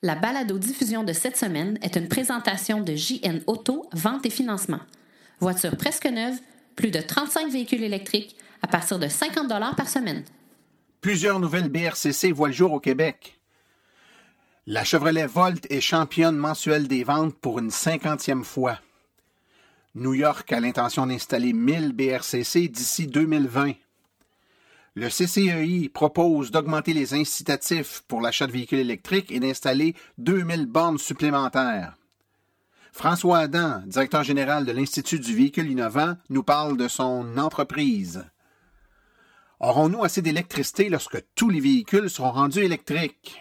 La balado-diffusion de cette semaine est une présentation de JN Auto, vente et financement. Voiture presque neuve, plus de 35 véhicules électriques à partir de 50 par semaine. Plusieurs nouvelles BRCC voient le jour au Québec. La Chevrolet Volt est championne mensuelle des ventes pour une cinquantième fois. New York a l'intention d'installer 1000 BRCC d'ici 2020. Le CCEI propose d'augmenter les incitatifs pour l'achat de véhicules électriques et d'installer 2000 bornes supplémentaires. François Adam, directeur général de l'Institut du véhicule innovant, nous parle de son entreprise. Aurons-nous assez d'électricité lorsque tous les véhicules seront rendus électriques?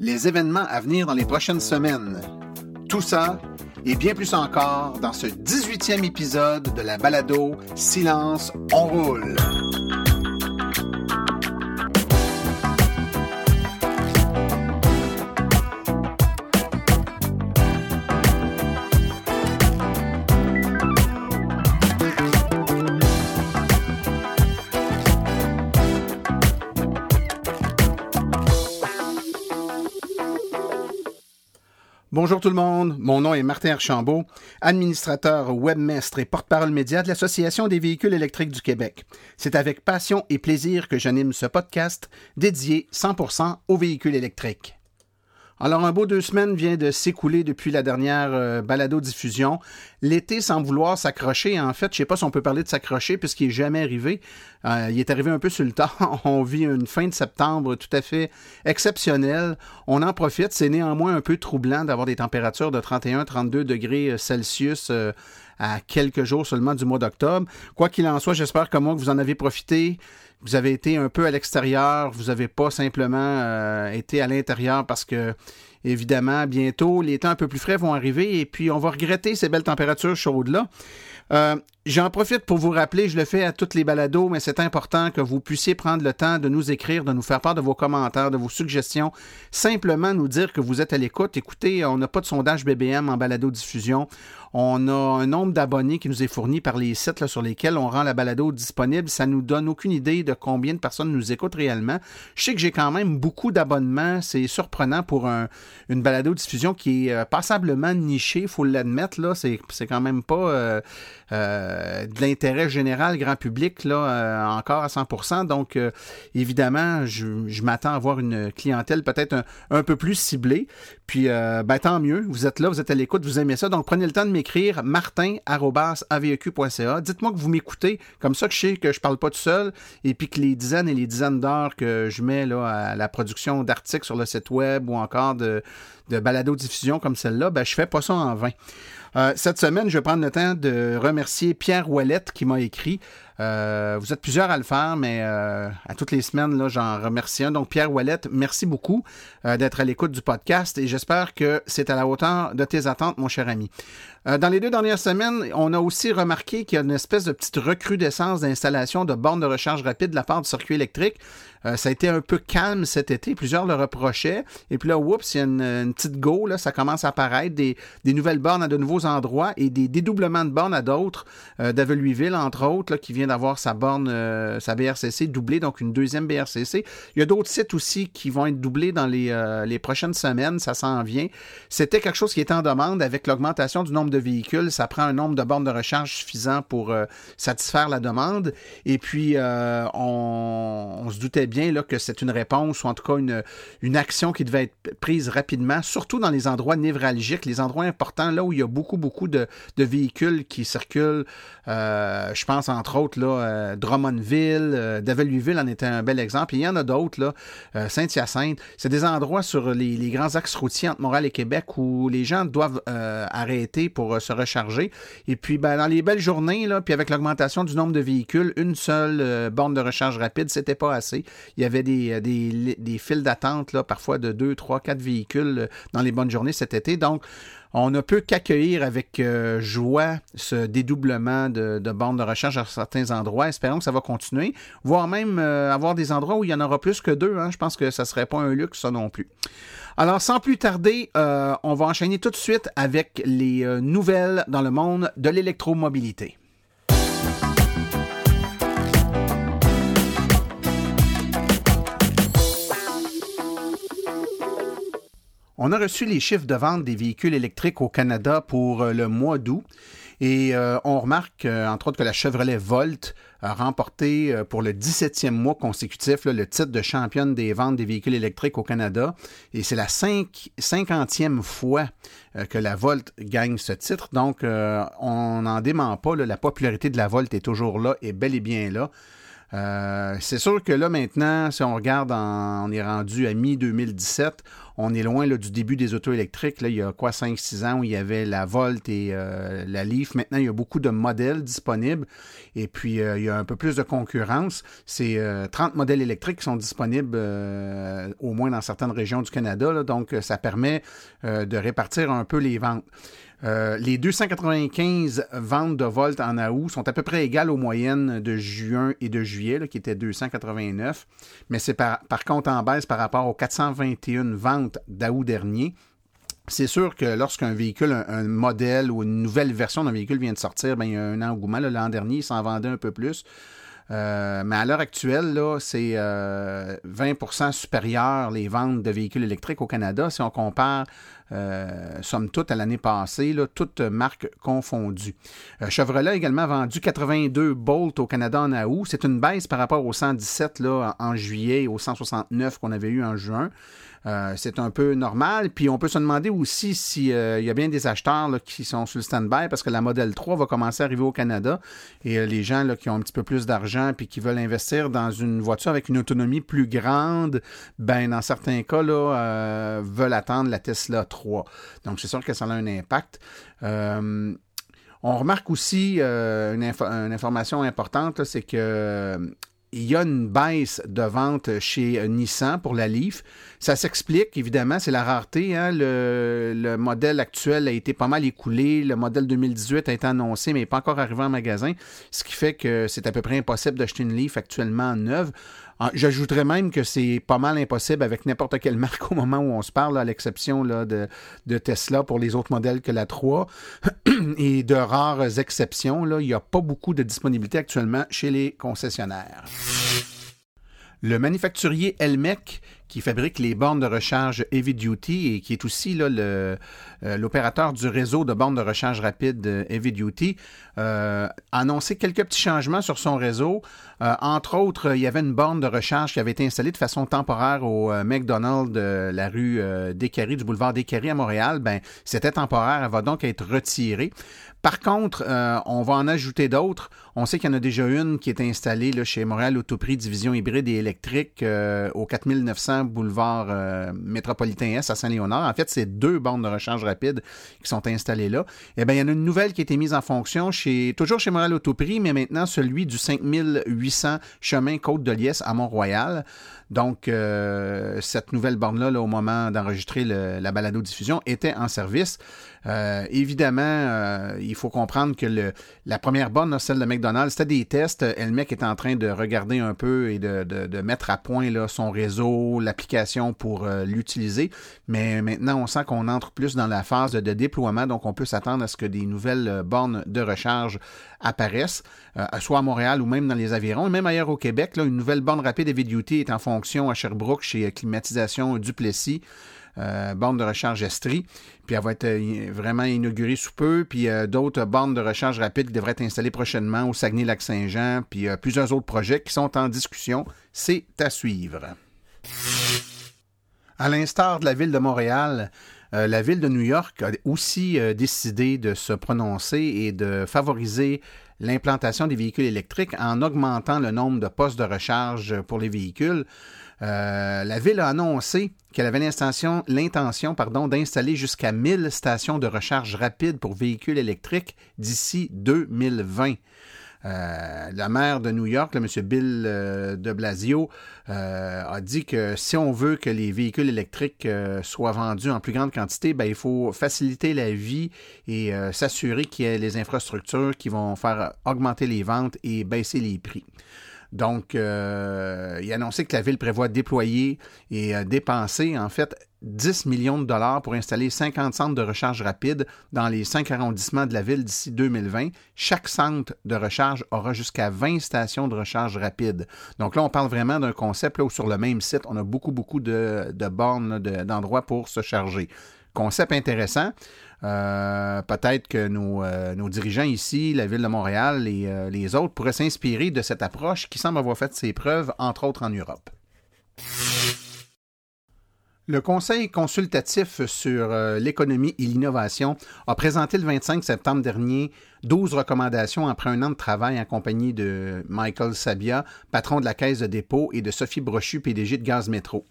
Les événements à venir dans les prochaines semaines. Tout ça et bien plus encore dans ce 18e épisode de la balado Silence, on roule. Bonjour tout le monde, mon nom est Martin Archambault, administrateur webmestre et porte-parole média de l'Association des véhicules électriques du Québec. C'est avec passion et plaisir que j'anime ce podcast dédié 100% aux véhicules électriques. Alors, un beau deux semaines vient de s'écouler depuis la dernière euh, balado-diffusion. L'été semble vouloir s'accrocher. En fait, je ne sais pas si on peut parler de s'accrocher puisqu'il n'est jamais arrivé. Euh, il est arrivé un peu sur le temps. On vit une fin de septembre tout à fait exceptionnelle. On en profite. C'est néanmoins un peu troublant d'avoir des températures de 31-32 degrés Celsius euh, à quelques jours seulement du mois d'octobre. Quoi qu'il en soit, j'espère que moi que vous en avez profité vous avez été un peu à l'extérieur, vous n'avez pas simplement euh, été à l'intérieur parce que, évidemment, bientôt, les temps un peu plus frais vont arriver et puis on va regretter ces belles températures chaudes-là. Euh, j'en profite pour vous rappeler, je le fais à toutes les balados, mais c'est important que vous puissiez prendre le temps de nous écrire, de nous faire part de vos commentaires, de vos suggestions. Simplement nous dire que vous êtes à l'écoute. Écoutez, on n'a pas de sondage BBM en balado diffusion. On a un nombre d'abonnés qui nous est fourni par les sites sur lesquels on rend la balado disponible. Ça nous donne aucune idée de combien de personnes nous écoutent réellement. Je sais que j'ai quand même beaucoup d'abonnements. C'est surprenant pour une balado diffusion qui est euh, passablement nichée, il faut l'admettre. Là, c'est, quand même pas euh, euh, de l'intérêt général, grand public, là, encore à 100%. Donc, évidemment, je, m'attends à avoir une clientèle peut-être un, peu plus ciblée. Puis, ben, tant mieux. Vous êtes là, vous êtes à l'écoute, vous aimez ça. Donc, prenez le temps de m'écrire écrire martin.aveq.ca. Dites-moi que vous m'écoutez, comme ça que je sais que je parle pas tout seul, et puis que les dizaines et les dizaines d'heures que je mets là, à la production d'articles sur le site web ou encore de, de balado-diffusion comme celle-là, ben, je fais pas ça en vain. Euh, cette semaine, je vais prendre le temps de remercier Pierre Ouellette qui m'a écrit. Euh, vous êtes plusieurs à le faire, mais euh, à toutes les semaines, là, j'en remercie un. Donc, Pierre Ouellette, merci beaucoup d'être à l'écoute du podcast et j'espère que c'est à la hauteur de tes attentes, mon cher ami. Dans les deux dernières semaines, on a aussi remarqué qu'il y a une espèce de petite recrudescence d'installation de bornes de recharge rapide de la part du circuit électrique. Euh, ça a été un peu calme cet été. Plusieurs le reprochaient. Et puis là, oups, il y a une, petite go. Là, ça commence à apparaître. Des, nouvelles bornes à de nouveaux endroits et des dédoublements de bornes à d'autres. Euh, entre autres, qui vient d'avoir sa borne, euh, sa BRCC doublée, donc une deuxième BRCC. Il y a d'autres sites aussi qui vont être doublés dans les, euh, les prochaines semaines. Ça s'en vient. C'était quelque chose qui était en demande avec l'augmentation du nombre de véhicules. Ça prend un nombre de bornes de recharge suffisant pour satisfaire la demande. Et puis, on, on se doutait bien que c'est une réponse ou en tout cas une, action qui devait être prise rapidement, surtout dans les endroits névralgiques, les endroits importants, là où il y a beaucoup, beaucoup de, véhicules qui circulent. Euh, je pense entre autres là, euh, Drummondville, euh, Louisville en était un bel exemple. il y en a d'autres, là, euh, Saint-Hyacinthe. C'est des endroits sur les, les, grands axes routiers entre Montréal et Québec où les gens doivent arrêter pour se recharger. Et puis, ben, dans les belles journées, là, puis avec l'augmentation du nombre de véhicules, une seule borne de recharge rapide, c'était pas assez il y avait des, euh, des, des files d'attente, parfois de 2, 3, 4 véhicules euh, dans les bonnes journées cet été. Donc, on ne peut qu'accueillir avec euh, joie ce dédoublement de, de bornes de recherche à certains endroits. Espérons que ça va continuer, voire même avoir des endroits où il y en aura plus que deux. Hein. Je pense que ça ne serait pas un luxe, ça non plus. Alors, sans plus tarder, on va enchaîner tout de suite avec les nouvelles dans le monde de l'électromobilité. On a reçu les chiffres de vente des véhicules électriques au Canada pour euh, le mois d'août. Et euh, on remarque, euh, entre autres, que la Chevrolet Volt a remporté pour le 17e mois consécutif le titre de championne des ventes des véhicules électriques au Canada. Et c'est la 50e fois que la Volt gagne ce titre. Donc, on n'en dément pas. la popularité de la Volt est toujours là et bel et bien là. Euh, c'est sûr que là, maintenant, si on regarde, on est rendu à mi-2017, on est loin du début des autos électriques. Là, il y a quoi, 5-6 ans où il y avait la Volt et euh, la Leaf. Maintenant, il y a beaucoup de modèles disponibles et puis euh, il y a un peu plus de concurrence. C'est 30 modèles électriques qui sont disponibles au moins dans certaines régions du Canada. donc, ça permet de répartir un peu les ventes. Euh, les 295 ventes de Volt en août sont à peu près égales aux moyennes de juin et de juillet, qui étaient 289, mais c'est par, contre en baisse par rapport aux 421 ventes d'août dernier. C'est sûr que lorsqu'un véhicule, un, modèle ou une nouvelle version d'un véhicule vient de sortir, ben, il y a un engouement. L'an dernier, il s'en vendait un peu plus. Euh, mais à l'heure actuelle, c'est 20% euh, supérieur les ventes de véhicules électriques au Canada si on compare euh, somme toute à l'année passée, là, toutes marques confondues. Chevrolet a également vendu 82 Bolt au Canada en août. C'est une baisse par rapport aux 117 là, en juillet et aux 169 qu'on avait eu en juin. Euh, c'est un peu normal. Puis on peut se demander aussi s'il euh, y a bien des acheteurs qui sont sur le stand-by parce que la Model 3 va commencer à arriver au Canada et euh, les gens qui ont un petit peu plus d'argent puis qui veulent investir dans une voiture avec une autonomie plus grande, ben dans certains cas là, veulent attendre la Tesla 3. Donc c'est sûr que ça a un impact. on remarque aussi une, information importante, c'est que il y a une baisse de vente chez Nissan pour la Leaf. Ça s'explique, évidemment, c'est la rareté. Hein. Le, modèle actuel a été pas mal écoulé. Le modèle 2018 a été annoncé, mais n'est pas encore arrivé en magasin, ce qui fait que c'est à peu près impossible d'acheter une Leaf actuellement neuve. Ah, j'ajouterais même que c'est pas mal impossible avec n'importe quelle marque au moment où on se parle, à l'exception de, Tesla pour les autres modèles que la 3 et de rares exceptions. Là, il n'y a pas beaucoup de disponibilité actuellement chez les concessionnaires. Le manufacturier Elmec, qui fabrique les bornes de recharge Heavy Duty et qui est aussi euh, l'opérateur du réseau de bornes de recharge rapide Heavy Duty, euh, a annoncé quelques petits changements sur son réseau. Entre autres, il y avait une borne de recharge qui avait été installée de façon temporaire au McDonald's de la rue Descaries, du boulevard Descaries à Montréal. Ben, c'était temporaire, elle va donc être retirée. Par contre, euh, on va en ajouter d'autres. On sait qu'il y en a déjà une qui est installée là, chez Montréal Autoprix Division hybride et électrique euh, au 4900 boulevard euh, métropolitain S à Saint-Léonard. En fait, c'est deux bornes de recharge rapide qui sont installées là. Eh bien, il y en a une nouvelle qui a été mise en fonction chez toujours chez Montréal Autoprix, mais maintenant celui du 5800 chemin Côte de Liesse à Mont-Royal. Donc, euh, cette nouvelle borne-là, au moment d'enregistrer la balado-diffusion, était en service. Euh, évidemment, euh, il faut comprendre que la première borne, celle de McDonald's, c'était des tests. Elmec est en train de regarder un peu et de, mettre à point son réseau, l'application pour l'utiliser. Mais maintenant, on sent qu'on entre plus dans la phase de, déploiement, donc on peut s'attendre à ce que des nouvelles bornes de recharge apparaissent, soit à Montréal ou même dans les avirons. Même ailleurs au Québec, une nouvelle borne rapide Heavy Duty est en fonction à Sherbrooke chez Climatisation Duplessis. Euh, borne de recharge Estrie. Puis elle va être euh, vraiment inaugurée sous peu. Puis euh, d'autres bornes de recharge rapide qui devraient être installées prochainement au Saguenay-Lac-Saint-Jean. Puis plusieurs autres projets qui sont en discussion. C'est à suivre. À l'instar de la ville de Montréal, la ville de New York a aussi décidé de se prononcer et de favoriser l'implantation des véhicules électriques en augmentant le nombre de postes de recharge pour les véhicules. Euh, la ville a annoncé qu'elle avait l'intention d'installer jusqu'à 1000 stations de recharge rapide pour véhicules électriques d'ici 2020. Euh, la maire de New York, le M. Bill euh, de Blasio, a dit que si on veut que les véhicules électriques soient vendus en plus grande quantité, ben, il faut faciliter la vie et s'assurer qu'il y ait les infrastructures qui vont faire augmenter les ventes et baisser les prix. Donc, euh, il a annoncé que la ville prévoit déployer et euh, dépenser, en fait, 10 millions de dollars pour installer 50 centres de recharge rapide dans les cinq arrondissements de la ville d'ici 2020. Chaque centre de recharge aura jusqu'à 20 stations de recharge rapide. Donc là, on parle vraiment d'un concept où sur le même site, on a beaucoup, beaucoup de, bornes, d'endroits pour se charger. Concept intéressant. Euh, peut-être que euh, nos, dirigeants ici, la Ville de Montréal et euh, les autres pourraient s'inspirer de cette approche qui semble avoir fait ses preuves, entre autres en Europe. Le Conseil consultatif sur l'économie et l'innovation a présenté le 25 septembre dernier 12 recommandations après un an de travail en compagnie de Michael Sabia, patron de la Caisse de dépôt, et de Sophie Brochu, PDG de Gaz Métro.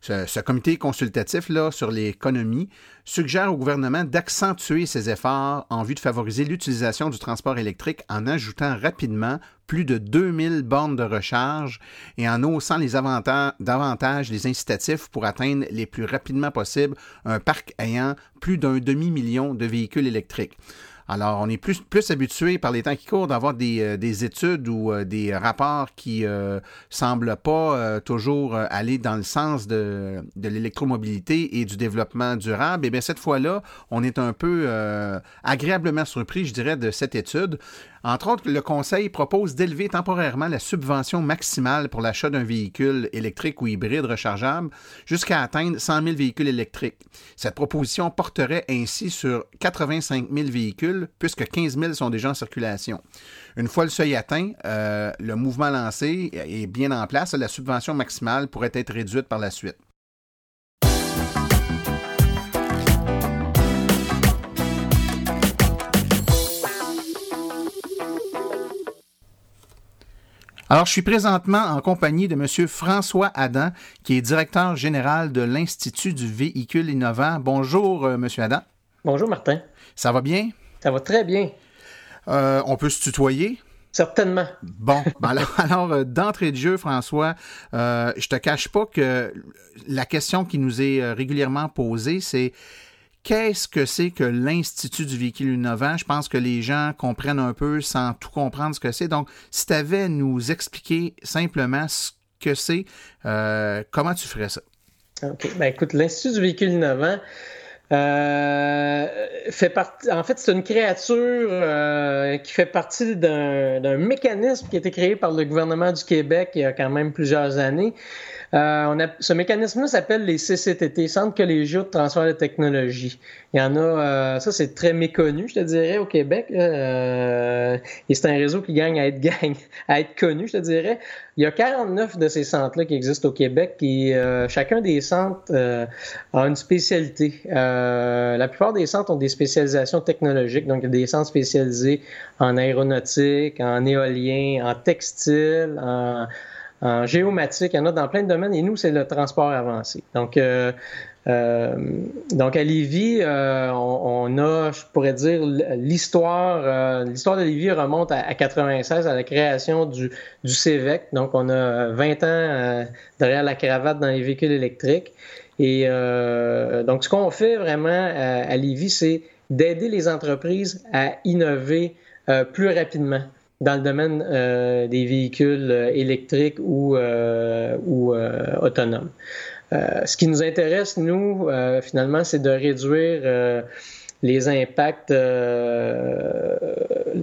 Ce, comité consultatif là, sur l'économie suggère au gouvernement d'accentuer ses efforts en vue de favoriser l'utilisation du transport électrique en ajoutant rapidement plus de 2000 bornes de recharge et en haussant davantage les incitatifs pour atteindre les plus rapidement possible un parc ayant plus d'un demi-million de véhicules électriques. Alors, on est plus, plus habitué par les temps qui courent d'avoir des, euh, études ou euh, des rapports qui ne euh, semblent pas toujours aller dans le sens de, de l'électromobilité et du développement durable. Et eh bien, cette fois-là, on est un peu agréablement surpris, je dirais, de cette étude. Entre autres, le Conseil propose d'élever temporairement la subvention maximale pour l'achat d'un véhicule électrique ou hybride rechargeable jusqu'à atteindre 100 000 véhicules électriques. Cette proposition porterait ainsi sur 85 000 véhicules, puisque 15 000 sont déjà en circulation. Une fois le seuil atteint, euh, le mouvement lancé est bien en place. La subvention maximale pourrait être réduite par la suite. Alors, je suis présentement en compagnie de M. François Adam, qui est directeur général de l'Institut du véhicule innovant. Bonjour, euh, M. Adam. Bonjour, Martin. Ça va bien? Ça va très bien. Euh, on peut se tutoyer? Certainement. Bon, ben alors, euh, d'entrée de jeu, François, euh, je te cache pas que la question qui nous est régulièrement posée, c'est qu'est-ce que c'est que l'Institut du véhicule innovant? Je pense que les gens comprennent un peu sans tout comprendre ce que c'est. Donc, si tu avais à nous expliquer simplement ce que c'est, euh, comment tu ferais ça? OK. Ben, écoute, l'Institut du véhicule innovant, euh, fait partie, en fait, c'est une créature euh, qui fait partie d'un mécanisme qui a été créé par le gouvernement du Québec il y a quand même plusieurs années, euh, on a, ce mécanisme-là s'appelle les CCTT, Centres collégiaux de transfert de technologie. Il y en a, euh, ça c'est très méconnu, je te dirais, au Québec. Euh, et c'est un réseau qui gagne à être, gagne, à être connu, je te dirais. Il y a 49 de ces centres-là qui existent au Québec et chacun des centres a une spécialité. la plupart des centres ont des spécialisations technologiques, donc il y a des centres spécialisés en aéronautique, en éolien, en textile, en en géomatique, il y en a dans plein de domaines, et nous, c'est le transport avancé. Donc, euh, euh, donc à Lévis, euh, on, a, je pourrais dire, l'histoire. l'histoire de Lévis remonte à, 96, à la création du, du CEVEC. Donc, on a 20 ans derrière la cravate dans les véhicules électriques. Et donc, ce qu'on fait vraiment à, à Lévis, c'est d'aider les entreprises à innover plus rapidement dans le domaine euh, des véhicules euh, électriques ou, euh, ou autonomes. ce qui nous intéresse, nous, finalement, c'est de réduire les impacts,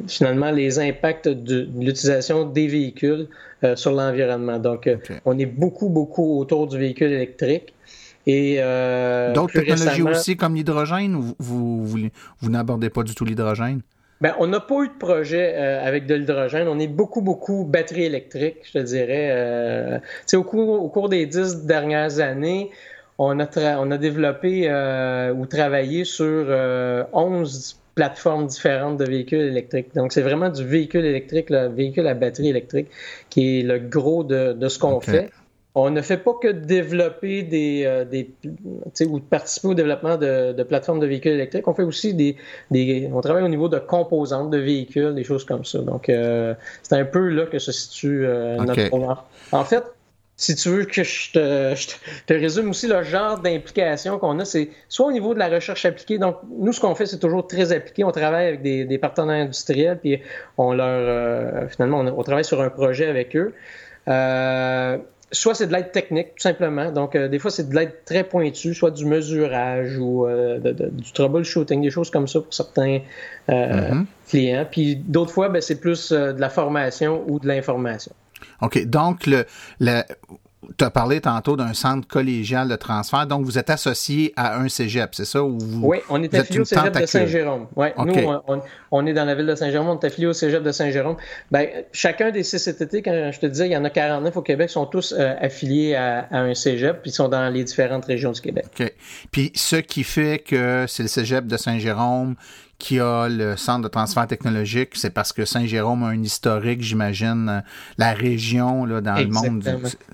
finalement, les impacts de, l'utilisation des véhicules sur l'environnement. Donc, on est beaucoup, beaucoup autour du véhicule électrique. Et D'autres technologies aussi comme l'hydrogène ou vous, vous, vous n'abordez pas du tout l'hydrogène? Ben, on n'a pas eu de projet euh, avec de l'hydrogène. On est beaucoup, beaucoup batterie électrique, je te dirais. Euh, au, cours, au cours des dix dernières années, on a, on a développé euh, ou travaillé sur 11 plateformes différentes de véhicules électriques. Donc, c'est vraiment du véhicule électrique, le véhicule à batterie électrique, qui est le gros de, de ce qu'on fait. On ne fait pas que développer des, euh, des ou participer au développement de, plateformes de véhicules électriques. On fait aussi des, des, on travaille au niveau de composantes de véhicules, des choses comme ça. Donc, euh, c'est un peu là que se situe euh, notre programme. En fait, si tu veux que je te, résume aussi le genre d'implication qu'on a, c'est soit au niveau de la recherche appliquée. Donc, nous, ce qu'on fait, c'est toujours très appliqué. On travaille avec des, partenaires industriels, puis on leur, finalement, on, travaille sur un projet avec eux. Euh, soit c'est de l'aide technique, tout simplement. Donc, euh, des fois, c'est de l'aide très pointue, soit du mesurage ou du troubleshooting, des choses comme ça pour certains mm-hmm. clients. Puis d'autres fois, ben, c'est plus de la formation ou de l'information. OK. Donc, le, tu as parlé tantôt d'un centre collégial de transfert, donc vous êtes associé à un cégep, c'est ça? oui, on est affilié au cégep de Saint-Jérôme. Ouais, Nous, on, est dans la ville de Saint-Jérôme, on est affilié au cégep de Saint-Jérôme. Ben, chacun des CCTT, quand je te disais, il y en a 49 au Québec, sont tous euh, affiliés à, un cégep, puis ils sont dans les différentes régions du Québec. OK. Puis ce qui fait que c'est le cégep de Saint-Jérôme qui a le centre de transfert technologique, c'est parce que Saint-Jérôme a un historique, j'imagine, euh, la région là, dans le monde.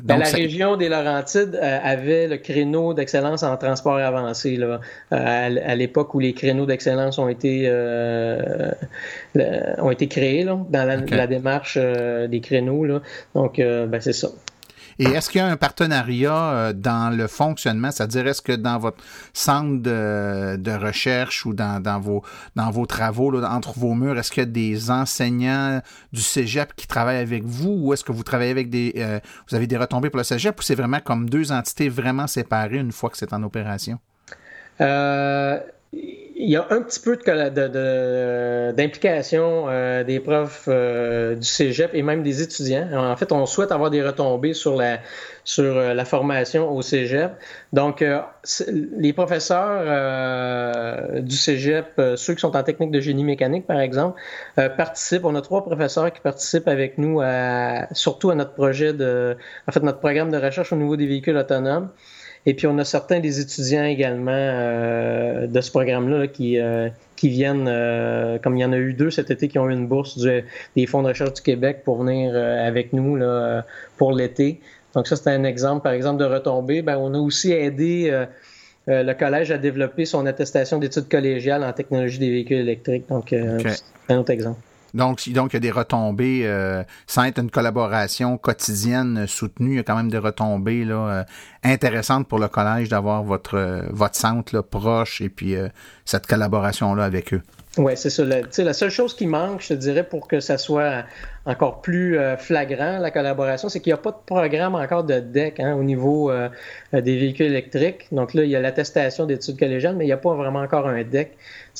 Ben, la région des Laurentides euh, avait le créneau d'excellence en transport avancé là, euh, à, l'époque où les créneaux d'excellence ont été ont été créés là, dans la, démarche des créneaux. Là. Donc, ben, c'est ça. Et est-ce qu'il y a un partenariat euh, dans le fonctionnement, c'est-à-dire est-ce que dans votre centre de, recherche ou dans, vos, dans vos travaux, entre vos murs, est-ce qu'il y a des enseignants du cégep qui travaillent avec vous ou est-ce que vous travaillez avec des... Euh, vous avez des retombées pour le cégep ou c'est vraiment comme deux entités vraiment séparées une fois que c'est en opération? Euh, il y a un petit peu d'implication de, euh, des profs euh, du cégep et même des étudiants. En fait, on souhaite avoir des retombées sur la, sur euh, la formation au cégep. Donc, les professeurs du cégep, ceux qui sont en technique de génie mécanique, par exemple, participent. On a trois professeurs qui participent avec nous, à, surtout à notre projet de, en fait, notre programme de recherche au niveau des véhicules autonomes. Et puis, on a certains des étudiants également euh, de ce programme-là qui, euh, qui viennent, euh, comme il y en a eu deux cet été, qui ont eu une bourse des fonds de recherche du Québec pour venir avec nous là, pour l'été. Donc, ça, c'est un exemple, par exemple, de retombée. Ben, on a aussi aidé le collège à développer son attestation d'études collégiales en technologie des véhicules électriques. Donc, c'est un autre exemple. Donc, donc, il y a des retombées, euh, sans être une collaboration quotidienne soutenue, il y a quand même des retombées là, euh, intéressantes pour le collège d'avoir votre, euh, votre centre là, proche et puis cette collaboration-là avec eux. Oui, c'est ça. La, la seule chose qui manque, je te dirais, pour que ça soit encore plus flagrant, la collaboration, c'est qu'il n'y a pas de programme encore de DEC hein, au niveau des véhicules électriques. Donc là, il y a l'attestation d'études collégiales, mais il n'y a pas vraiment encore un DEC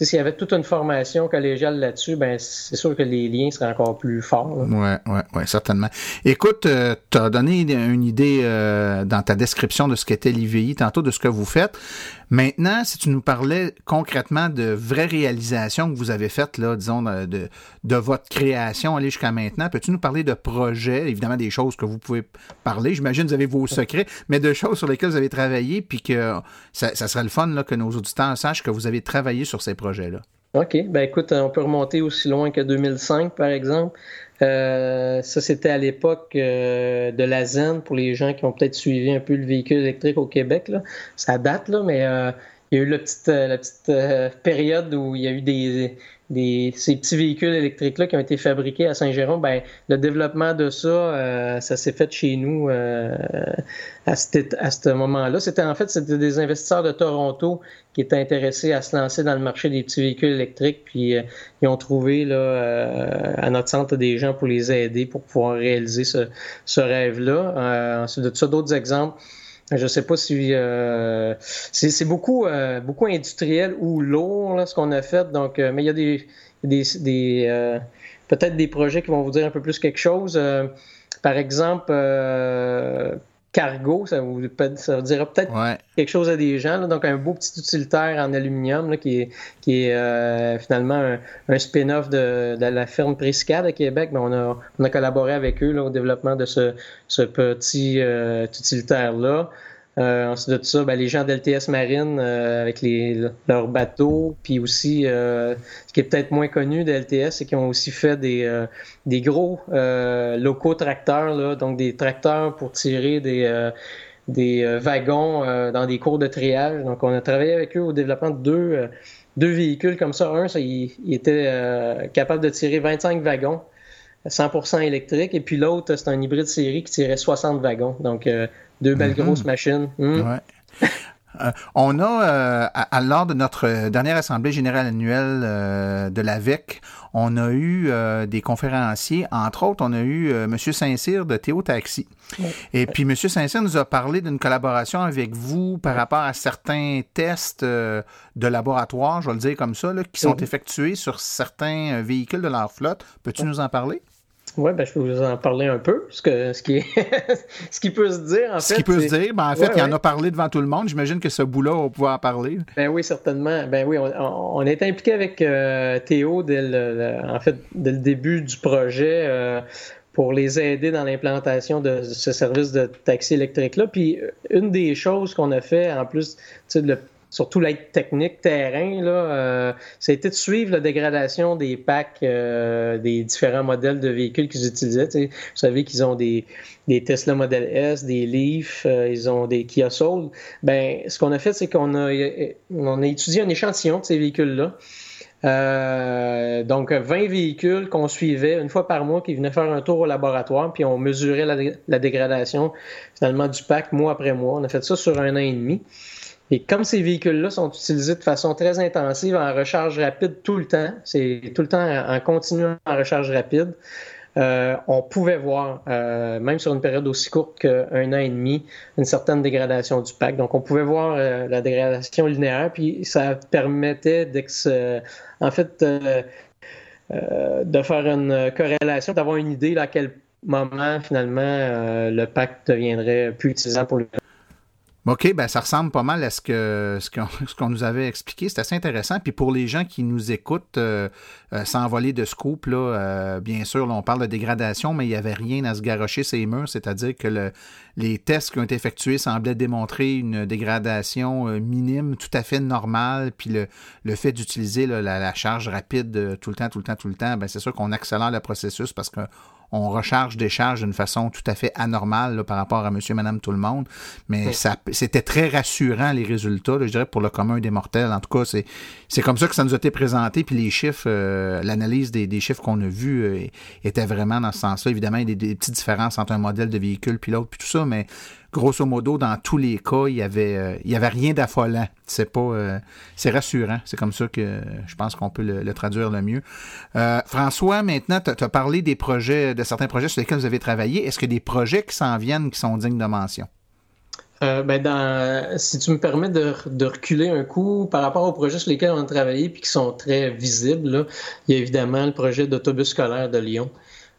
s'il y avait toute une formation collégiale là-dessus, ben c'est sûr que les liens seraient encore plus forts. Oui, ouais, certainement. Écoute, euh, tu as donné une idée euh, dans ta description de ce qu'était l'IVI tantôt, de ce que vous faites. Maintenant, si tu nous parlais concrètement de vraies réalisations que vous avez faites, là, disons, de, de votre création aller jusqu'à maintenant, peux-tu nous parler de projets, évidemment des choses que vous pouvez parler, j'imagine que vous avez vos secrets, mais de choses sur lesquelles vous avez travaillé, puis que ça, ça serait le fun là, que nos auditeurs sachent que vous avez travaillé sur ces projets-là. OK. Ben écoute, on peut remonter aussi loin que 2005, par exemple. Euh, ça, c'était à l'époque euh, de la ZEN pour les gens qui ont peut-être suivi un peu le véhicule électrique au Québec. Ça date, là, mais euh, il y a eu la petite période où il y a eu des, des, ces petits véhicules électriques-là qui ont été fabriqués à Saint-Jérôme, ben, le développement de ça, euh, ça s'est fait chez nous euh, à, ce moment-là. C'était en fait c'était des investisseurs de Toronto qui étaient intéressés à se lancer dans le marché des petits véhicules électriques, puis euh, ils ont trouvé là à notre centre des gens pour les aider pour pouvoir réaliser ce, ce rêve-là. ensuite de ça, d'autres exemples. Je sais pas si euh, c'est beaucoup euh, beaucoup industriel ou lourd là, ce qu'on a fait. Donc, euh, mais il y a des, des, des peut-être des projets qui vont vous dire un peu plus quelque chose. par exemple, cargo, ça vous, ça dira peut-être quelque chose à des gens. donc, un beau petit utilitaire en aluminium qui est, qui est euh, finalement un, spin-off de, la firme Priscade à Québec. Mais on, a, on a collaboré avec eux au développement de ce, ce petit euh, utilitaire-là. Euh, ensuite de ça, ben, les gens d'LTS Marine euh, avec les, leurs bateaux, puis aussi, euh, ce qui est peut-être moins connu de LTS, c'est qu'ils ont aussi fait des, des gros locaux tracteurs, là, donc des tracteurs pour tirer des, des wagons dans des cours de triage. Donc, on a travaillé avec eux au développement de deux, deux véhicules comme ça. Un, ça, il, était capable de tirer 25 wagons. 100% électrique. Et puis l'autre, c'est un hybride série qui tirait 60 wagons. Donc, deux belles mm-hmm. grosses machines. Hmm. Euh, on a, euh, lors de notre dernière assemblée générale annuelle euh, de l'AVEC, on a eu des conférenciers. Entre autres, on a eu M. Saint-Cyr de Théo Taxi. Et puis, M. Saint-Cyr nous a parlé d'une collaboration avec vous par rapport à certains tests de laboratoire, je vais le dire comme ça, qui sont effectués sur certains véhicules de leur flotte. Peux-tu nous en parler? Oui, ben, je peux vous en parler un peu. Ce, que, ce, qui, ce qui peut se dire, en fait. Ce qui peut se dire, ben, en fait, il en a parlé devant tout le monde. J'imagine que ce bout-là, on va pouvoir en parler. Ben oui, certainement. Ben oui, on, on est impliqué avec euh, Théo dès le, en fait, dès le début du projet. Euh, pour les aider dans l'implantation de ce service de taxi électrique-là. Puis une des choses qu'on a fait, en plus, tu sais, le surtout l'aide technique terrain, là, euh, été de suivre la dégradation des packs euh, des différents modèles de véhicules qu'ils utilisaient. Vous savez qu'ils ont des, des, Tesla Model S, des Leaf, euh, ils ont des Kia Soul. Ben, ce qu'on a fait, c'est qu'on a, on a étudié un échantillon de ces véhicules-là. donc, 20 véhicules qu'on suivait une fois par mois qui venaient faire un tour au laboratoire, puis on mesurait la dégradation finalement du pack mois après mois. On a fait ça sur un an et demi. Et comme ces véhicules-là sont utilisés de façon très intensive en recharge rapide tout le temps, c'est tout le temps en continu en recharge rapide, euh, on pouvait voir, euh, même sur une période aussi courte qu'un an et demi, une certaine dégradation du pack. Donc, on pouvait voir euh, la dégradation linéaire, puis ça permettait en fait, de faire une corrélation, d'avoir une idée à quel moment, finalement, le pack deviendrait plus utilisable pour le OK, ben ça ressemble pas mal à ce que ce qu'on nous avait expliqué. C'est assez intéressant. Puis pour les gens qui nous écoutent euh, euh, sans voler de scoop, là, euh, bien sûr, on parle de dégradation, mais il n'y avait rien à se garrocher ces murs, c'est-à-dire que le, les tests qui ont été effectués semblaient démontrer une dégradation minime, tout à fait normale. Puis le, le fait d'utiliser la, la, charge rapide tout le temps, tout le temps, tout le temps, ben c'est sûr qu'on accélère le processus parce que on recharge, décharge d'une façon tout à fait anormale par rapport à monsieur, madame, tout le monde. Mais ça, c'était très rassurant, les résultats, je dirais, pour le commun des mortels. En tout cas, c'est, c'est comme ça que ça nous a été présenté. Puis les chiffres, euh, l'analyse des, des, chiffres qu'on a vus euh, était vraiment dans ce sens-là. Évidemment, il y a des, petites différences entre un modèle de véhicule puis l'autre, puis tout ça, mais grosso modo, dans tous les cas, il y avait, euh, y avait rien d'affolant. Euh, c'est rassurant. C'est comme ça que je pense qu'on peut le, traduire le mieux. Euh, François, maintenant, tu as parlé des projets, de certains projets sur lesquels vous avez travaillé. Est-ce que des projets qui s'en viennent qui sont dignes de mention? ben si tu me permets de, reculer un coup par rapport aux projets sur lesquels on a travaillé puis qui sont très visibles, il y a évidemment le projet d'autobus scolaire de Lyon.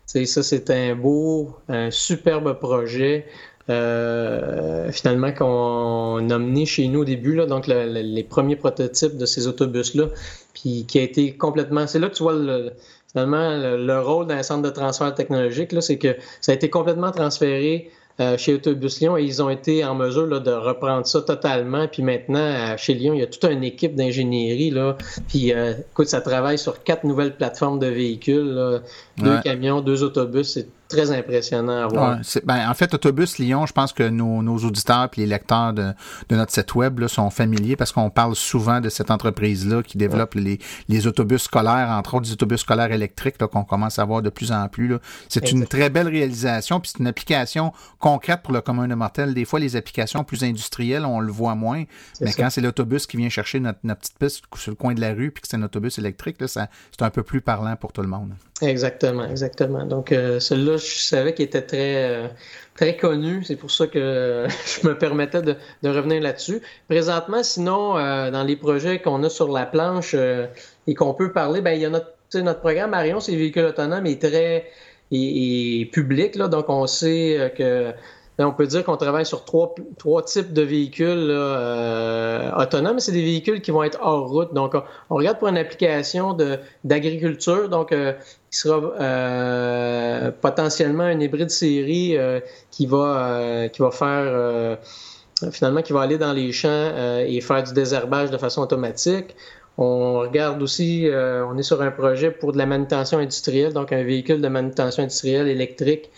ça, c'est un beau, un superbe projet euh, finalement qu'on a mené chez nous au début, là, donc les premiers prototypes de ces autobus-là, puis qui a été complètement... C'est là que tu vois le, finalement le, rôle d'un centre de transfert technologique, c'est que ça a été complètement transféré euh, chez Autobus Lyon et ils ont été en mesure là, de reprendre ça totalement. Puis maintenant, chez Lyon, il y a toute une équipe d'ingénierie. Là. Puis euh, écoute, ça travaille sur quatre nouvelles plateformes de véhicules, deux camions, deux autobus. C'est très impressionnant à voir. ben, en fait, Autobus Lyon, je pense que nos, nos auditeurs et les lecteurs de, de, notre site web là, sont familiers parce qu'on parle souvent de cette entreprise-là qui développe les, les, autobus scolaires, entre autres des autobus scolaires électriques qu'on commence à voir de plus en plus. C'est une très belle réalisation, puis c'est une application concrète pour le commun de mortel. Des fois, les applications plus industrielles, on le voit moins, mais quand c'est l'autobus qui vient chercher notre, notre, petite piste sur le coin de la rue, puis que c'est un autobus électrique, c'est un peu plus parlant pour tout le monde. Exactement, exactement. Donc, euh, celui-là, je savais qu'il était très, euh, très connu. C'est pour ça que je me permettais de, revenir là-dessus. Présentement, sinon, euh, dans les projets qu'on a sur la planche et qu'on peut parler, ben, il y a notre, notre programme Marion, c'est véhicules autonomes, est très est, public. Là, donc, on sait que ben, on peut dire qu'on travaille sur trois, types de véhicules euh, autonomes. C'est des véhicules qui vont être hors route. Donc, on, regarde pour une application d'agriculture, donc euh, qui sera euh, potentiellement un hybride série qui va qui va faire finalement qui va aller dans les champs et faire du désherbage de façon automatique. On regarde aussi, on est sur un projet pour de la manutention industrielle, donc un véhicule de manutention industrielle électrique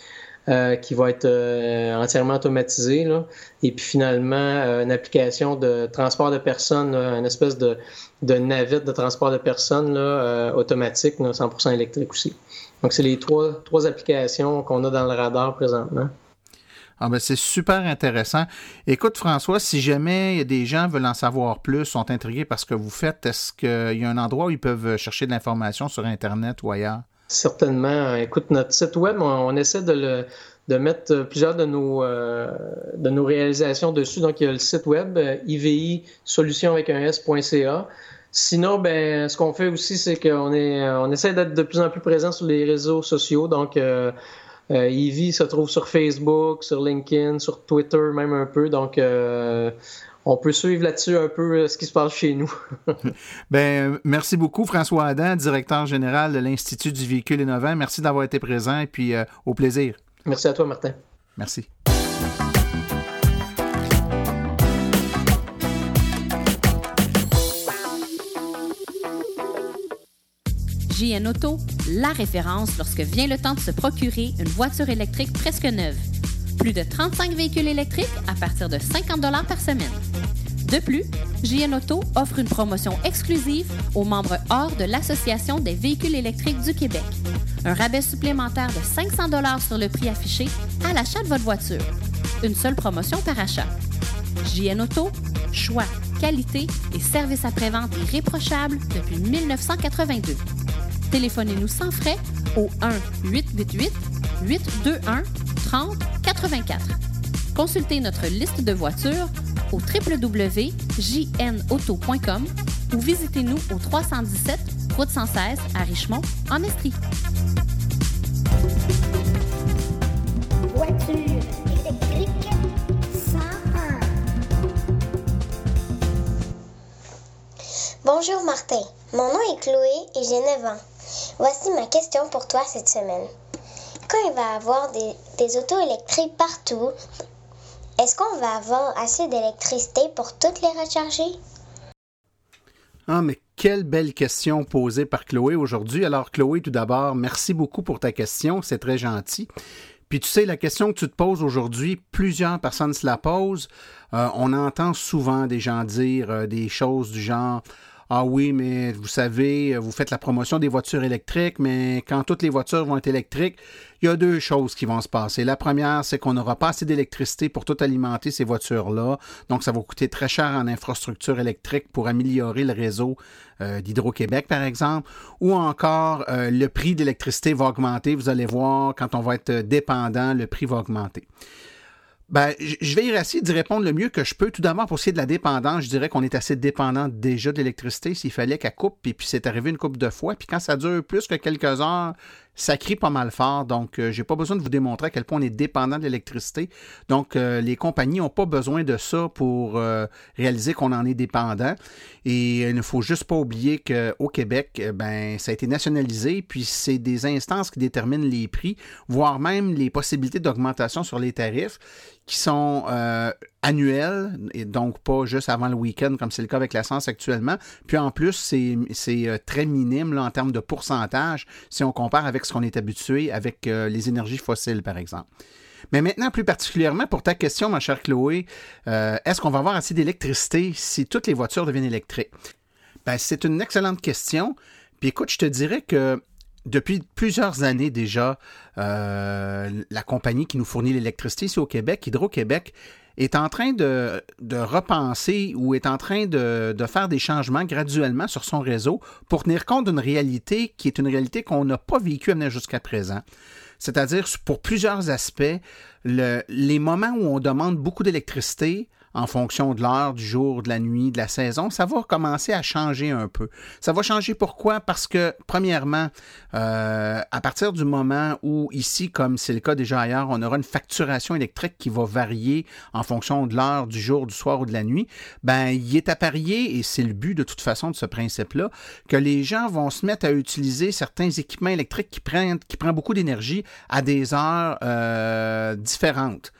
euh, qui va être euh, entièrement automatisée. Là. Et puis finalement, euh, une application de transport de personnes, une espèce de, navette de transport de personnes automatique, 100% électrique aussi. Donc, c'est les trois, trois applications qu'on a dans le radar présentement. Ah ben c'est super intéressant. Écoute, François, si jamais des gens veulent en savoir plus, sont intrigués par ce que vous faites, est-ce qu'il y a un endroit où ils peuvent chercher de l'information sur Internet ou ailleurs? Certainement. Écoute, notre site web, on, essaie de, mettre plusieurs de nos, euh, de nos réalisations dessus. Donc, il y a le site web, euh, IVI solution avec un S.ca. Sinon, ben, ce qu'on fait aussi, c'est qu'on on essaie d'être de plus en plus présent sur les réseaux sociaux. Donc, euh, euh se trouve sur Facebook, sur LinkedIn, sur Twitter même un peu. Donc, on peut suivre là-dessus un peu euh, ce qui se passe chez nous. ben, merci beaucoup, François Adam, directeur général de l'Institut du véhicule innovant. Merci d'avoir été présent et puis euh, au plaisir. Merci à toi, Martin. Merci. JN Auto, la référence lorsque vient le temps de se procurer une voiture électrique presque neuve. Plus de 35 véhicules électriques à partir de 50 par semaine. De plus, JN Auto offre une promotion exclusive aux membres hors de l'Association des véhicules électriques du Québec. Un rabais supplémentaire de 500 sur le prix affiché à l'achat de votre voiture. Une seule promotion par achat. JN Auto, choix, qualité et service après-vente irréprochable depuis 1982. Téléphonez-nous sans frais au 1 888 821 30 84. Consultez notre liste de voitures au www.jnauto.com ou visitez-nous au 317 route 116 à Richmond, en Estrie. Voiture électrique 101. Bonjour Martin, mon nom est Chloé et j'ai 9 ans. Voici ma question pour toi cette semaine quand il va avoir des, des autos électriques partout, est-ce qu'on va avoir assez d'électricité pour toutes les recharger? Ah, mais quelle belle question posée par Chloé aujourd'hui. Alors, Chloé, tout d'abord, merci beaucoup pour ta question. C'est très gentil. Puis tu sais, la question que tu te poses aujourd'hui, plusieurs personnes se la posent. Euh, on entend souvent des gens dire euh, des choses du genre ah oui, mais vous savez, vous faites la promotion des voitures électriques, mais quand toutes les voitures vont être électriques, il y a deux choses qui vont se passer. La première, c'est qu'on n'aura pas assez d'électricité pour tout alimenter ces voitures-là. Donc, ça va coûter très cher en infrastructure électrique pour améliorer le réseau euh, d'Hydro-Québec, par exemple. Ou encore, euh, le prix d'électricité va augmenter. Vous allez voir, quand on va être dépendant, le prix va augmenter. Ben, je vais essayer d'y répondre le mieux que je peux. Tout d'abord, pour ce qui est de la dépendance, je dirais qu'on est assez dépendant déjà de l'électricité. S'il fallait qu'elle coupe, puis, puis c'est arrivé une coupe de fois. Puis quand ça dure plus que quelques heures, ça crie pas mal fort. Donc, euh, j'ai pas besoin de vous démontrer à quel point on est dépendant de l'électricité. Donc, euh, les compagnies n'ont pas besoin de ça pour euh, réaliser qu'on en est dépendant. Et il ne faut juste pas oublier qu'au Québec, ben, ça a été nationalisé, puis c'est des instances qui déterminent les prix, voire même les possibilités d'augmentation sur les tarifs qui sont annuels, et donc pas juste avant le week-end comme c'est le cas avec l'essence actuellement. Puis en plus, c'est très minime en termes de pourcentage si on compare avec ce qu'on est habitué avec euh, les énergies fossiles, par exemple. Mais maintenant, plus particulièrement pour ta question, ma chère Chloé, euh, est-ce qu'on va avoir assez d'électricité si toutes les voitures deviennent électriques? Ben, c'est une excellente question. Puis écoute, je te dirais que depuis plusieurs années déjà, euh, la compagnie qui nous fournit l'électricité ici au Québec, Hydro-Québec, est en train de, repenser ou est en train de, faire des changements graduellement sur son réseau pour tenir compte d'une réalité qui est une réalité qu'on n'a pas vécue jusqu'à présent. C'est-à-dire, pour plusieurs aspects, le, les moments où on demande beaucoup d'électricité, en fonction de l'heure, du jour, de la nuit, de la saison, ça va commencer à changer un peu. Ça va changer pourquoi? Parce que, premièrement, euh, à partir du moment où ici, comme c'est le cas déjà ailleurs, on aura une facturation électrique qui va varier en fonction de l'heure, du jour, du soir ou de la nuit, ben, il est à parier, et c'est le but de toute façon de ce principe-là, que les gens vont se mettre à utiliser certains équipements électriques qui prennent, qui prennent beaucoup d'énergie à des heures euh, différentes.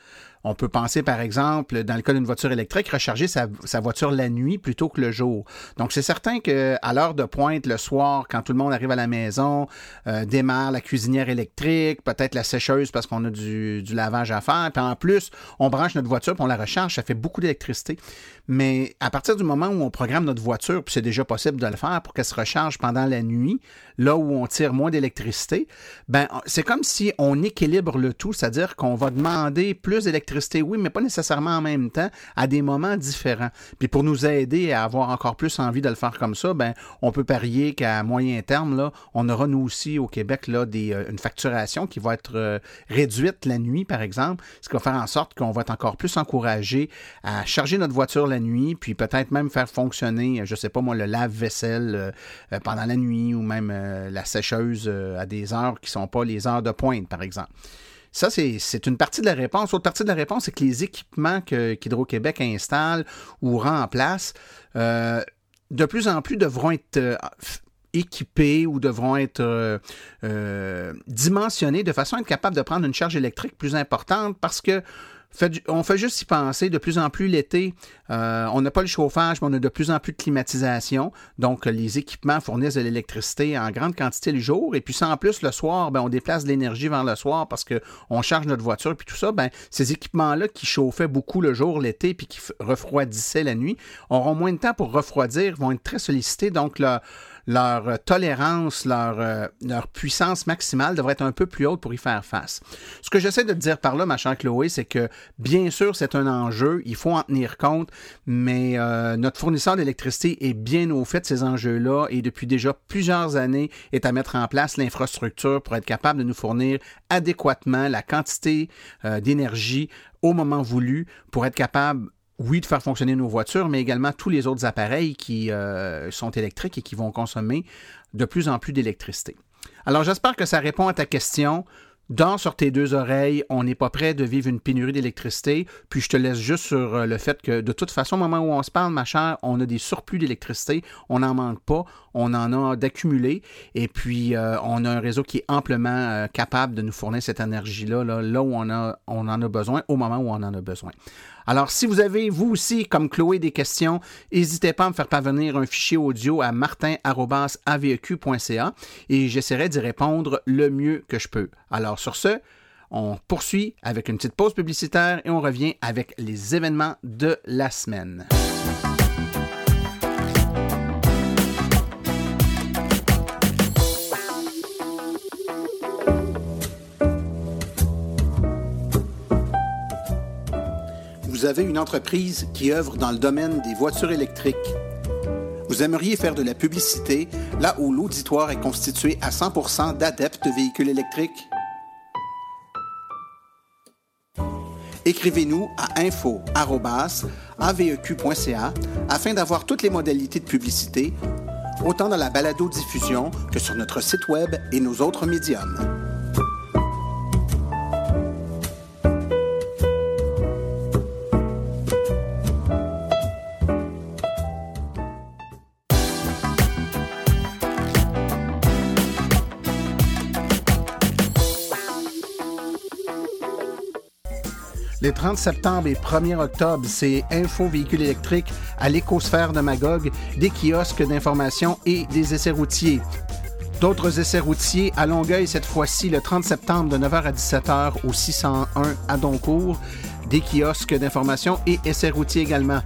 On peut penser, par exemple, dans le cas d'une voiture électrique, recharger sa, voiture la nuit plutôt que le jour. Donc, c'est certain qu'à l'heure de pointe, le soir, quand tout le monde arrive à la maison, euh, démarre la cuisinière électrique, peut-être la sécheuse parce qu'on a du, du, lavage à faire, puis en plus, on branche notre voiture puis on la recharge, ça fait beaucoup d'électricité. Mais à partir du moment où on programme notre voiture, puis c'est déjà possible de le faire pour qu'elle se recharge pendant la nuit, là où on tire moins d'électricité, ben c'est comme si on équilibre le tout, c'est-à-dire qu'on va demander plus d'électricité, oui, mais pas nécessairement en même temps, à des moments différents. Puis pour nous aider à avoir encore plus envie de le faire comme ça, ben on peut parier qu'à moyen terme, là, on aura nous aussi au Québec là, des, euh, une facturation qui va être euh, réduite la nuit, par exemple, ce qui va faire en sorte qu'on va être encore plus encouragé à charger notre voiture la nuit, puis peut-être même faire fonctionner, je sais pas moi, le lave-vaisselle euh, pendant la nuit ou même la sécheuse à des heures qui sont pas les heures de pointe, par exemple. Ça, c'est une partie de la réponse. L'autre partie de la réponse, c'est que les équipements qu'Hydro-Québec installe ou rend en place, de plus en plus devront être équipés ou devront être euh, euh, dimensionnés de façon à être capables de prendre une charge électrique plus importante parce que on fait juste y penser. De plus en plus l'été, euh, on n'a pas le chauffage, mais on a de plus en plus de climatisation. Donc, les équipements fournissent de l'électricité en grande quantité le jour. Et puis, sans plus, le soir, ben, on déplace de l'énergie vers le soir parce qu'on charge notre voiture. Puis tout ça, ben, ces équipements-là qui chauffaient beaucoup le jour, l'été, puis qui refroidissaient la nuit, auront moins de temps pour refroidir, vont être très sollicités. Donc, là, leur euh, tolérance, leur, euh, leur puissance maximale devrait être un peu plus haute pour y faire face. Ce que j'essaie de te dire par là, ma chère Chloé, c'est que bien sûr, c'est un enjeu, il faut en tenir compte, mais euh, notre fournisseur d'électricité est bien au fait de ces enjeux-là et depuis déjà plusieurs années est à mettre en place l'infrastructure pour être capable de nous fournir adéquatement la quantité d'énergie au moment voulu pour être capable oui, de faire fonctionner nos voitures, mais également tous les autres appareils qui euh, sont électriques et qui vont consommer de plus en plus d'électricité. Alors, j'espère que ça répond à ta question. Dans sur tes deux oreilles, on n'est pas prêt de vivre une pénurie d'électricité. Puis je te laisse juste sur euh, le fait que de toute façon, au moment où on se parle, ma chère, on a des surplus d'électricité. On n'en manque pas. On en a d'accumulés. Et puis, euh, on a un réseau qui est amplement capable de nous fournir cette énergie-là, là, là, où on, a, on en a besoin, au moment où on en a besoin. Alors, si vous avez, vous aussi, comme Chloé, des questions, n'hésitez pas à me faire parvenir un fichier audio à martin.aveq.ca et j'essaierai d'y répondre le mieux que je peux. Alors, sur ce, on poursuit avec une petite pause publicitaire et on revient avec les événements de la semaine. Vous avez une entreprise qui œuvre dans le domaine des voitures électriques. Vous aimeriez faire de la publicité là où l'auditoire est constitué à 100% d'adeptes de véhicules électriques? Écrivez-nous à info@aveq.ca afin d'avoir toutes les modalités de publicité, autant dans la balado-diffusion que sur notre site web et nos autres médiums. 30 septembre et 1er octobre, c'est Info Véhicules électriques à l'écosphère de Magog, des kiosques d'information et des essais routiers. D'autres essais routiers à Longueuil cette fois-ci le 30 septembre de 9h à 17h au 601 à Doncourt, des kiosques d'information et essais routiers également.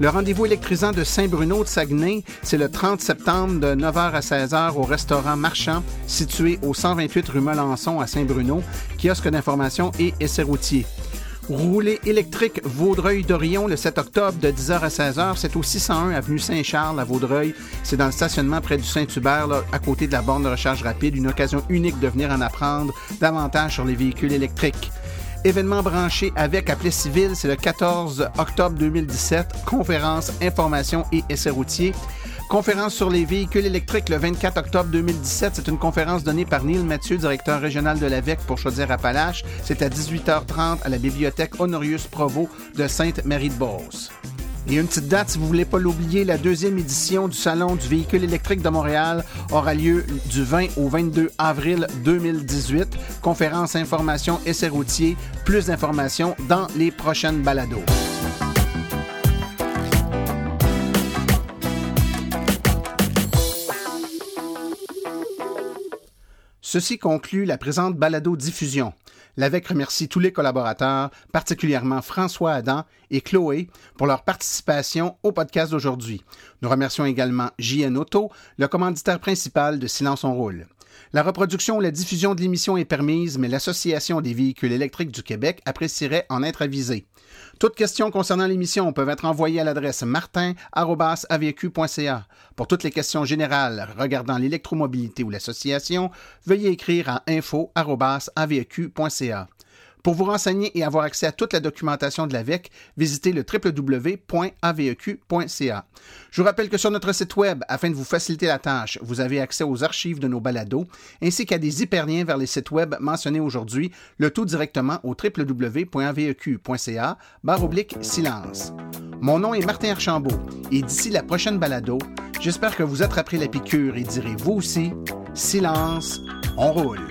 Le rendez-vous électrisant de Saint-Bruno de Saguenay, c'est le 30 septembre de 9h à 16h au restaurant Marchand situé au 128 rue Melançon à Saint-Bruno, kiosque d'information et essais routiers. Rouler électrique Vaudreuil-Dorion le 7 octobre de 10h à 16h. C'est au 601 avenue Saint-Charles à Vaudreuil. C'est dans le stationnement près du Saint-Hubert, à côté de la borne de recharge rapide. Une occasion unique de venir en apprendre davantage sur les véhicules électriques. Événement branché avec Appelé Civil, c'est le 14 octobre 2017. Conférence, information et essai routier. Conférence sur les véhicules électriques le 24 octobre 2017. C'est une conférence donnée par Neil Mathieu, directeur régional de l'AVEC pour Chaudière-Appalaches. C'est à 18h30 à la bibliothèque Honorius Provo de Sainte-Marie-de-Beauce. Et une petite date, si vous voulez pas l'oublier, la deuxième édition du Salon du véhicule électrique de Montréal aura lieu du 20 au 22 avril 2018. Conférence, information, essai routier. Plus d'informations dans les prochaines balados. Ceci conclut la présente balado-diffusion. L'AVEC remercie tous les collaborateurs, particulièrement François Adam et Chloé, pour leur participation au podcast d'aujourd'hui. Nous remercions également JN Auto, le commanditaire principal de Silence on roule. La reproduction ou la diffusion de l'émission est permise, mais l'Association des véhicules électriques du Québec apprécierait en être avisée. Toutes questions concernant l'émission peuvent être envoyées à l'adresse martin.avq.ca. Pour toutes les questions générales regardant l'électromobilité ou l'association, veuillez écrire à info.avq.ca. Pour vous renseigner et avoir accès à toute la documentation de l'AVEC, visitez le www.aveq.ca. Je vous rappelle que sur notre site Web, afin de vous faciliter la tâche, vous avez accès aux archives de nos balados, ainsi qu'à des hyperliens vers les sites Web mentionnés aujourd'hui, le tout directement au www.aveq.ca, barre oblique silence. Mon nom est Martin Archambault, et d'ici la prochaine balado, j'espère que vous attraperez la piqûre et direz vous aussi, silence, on roule.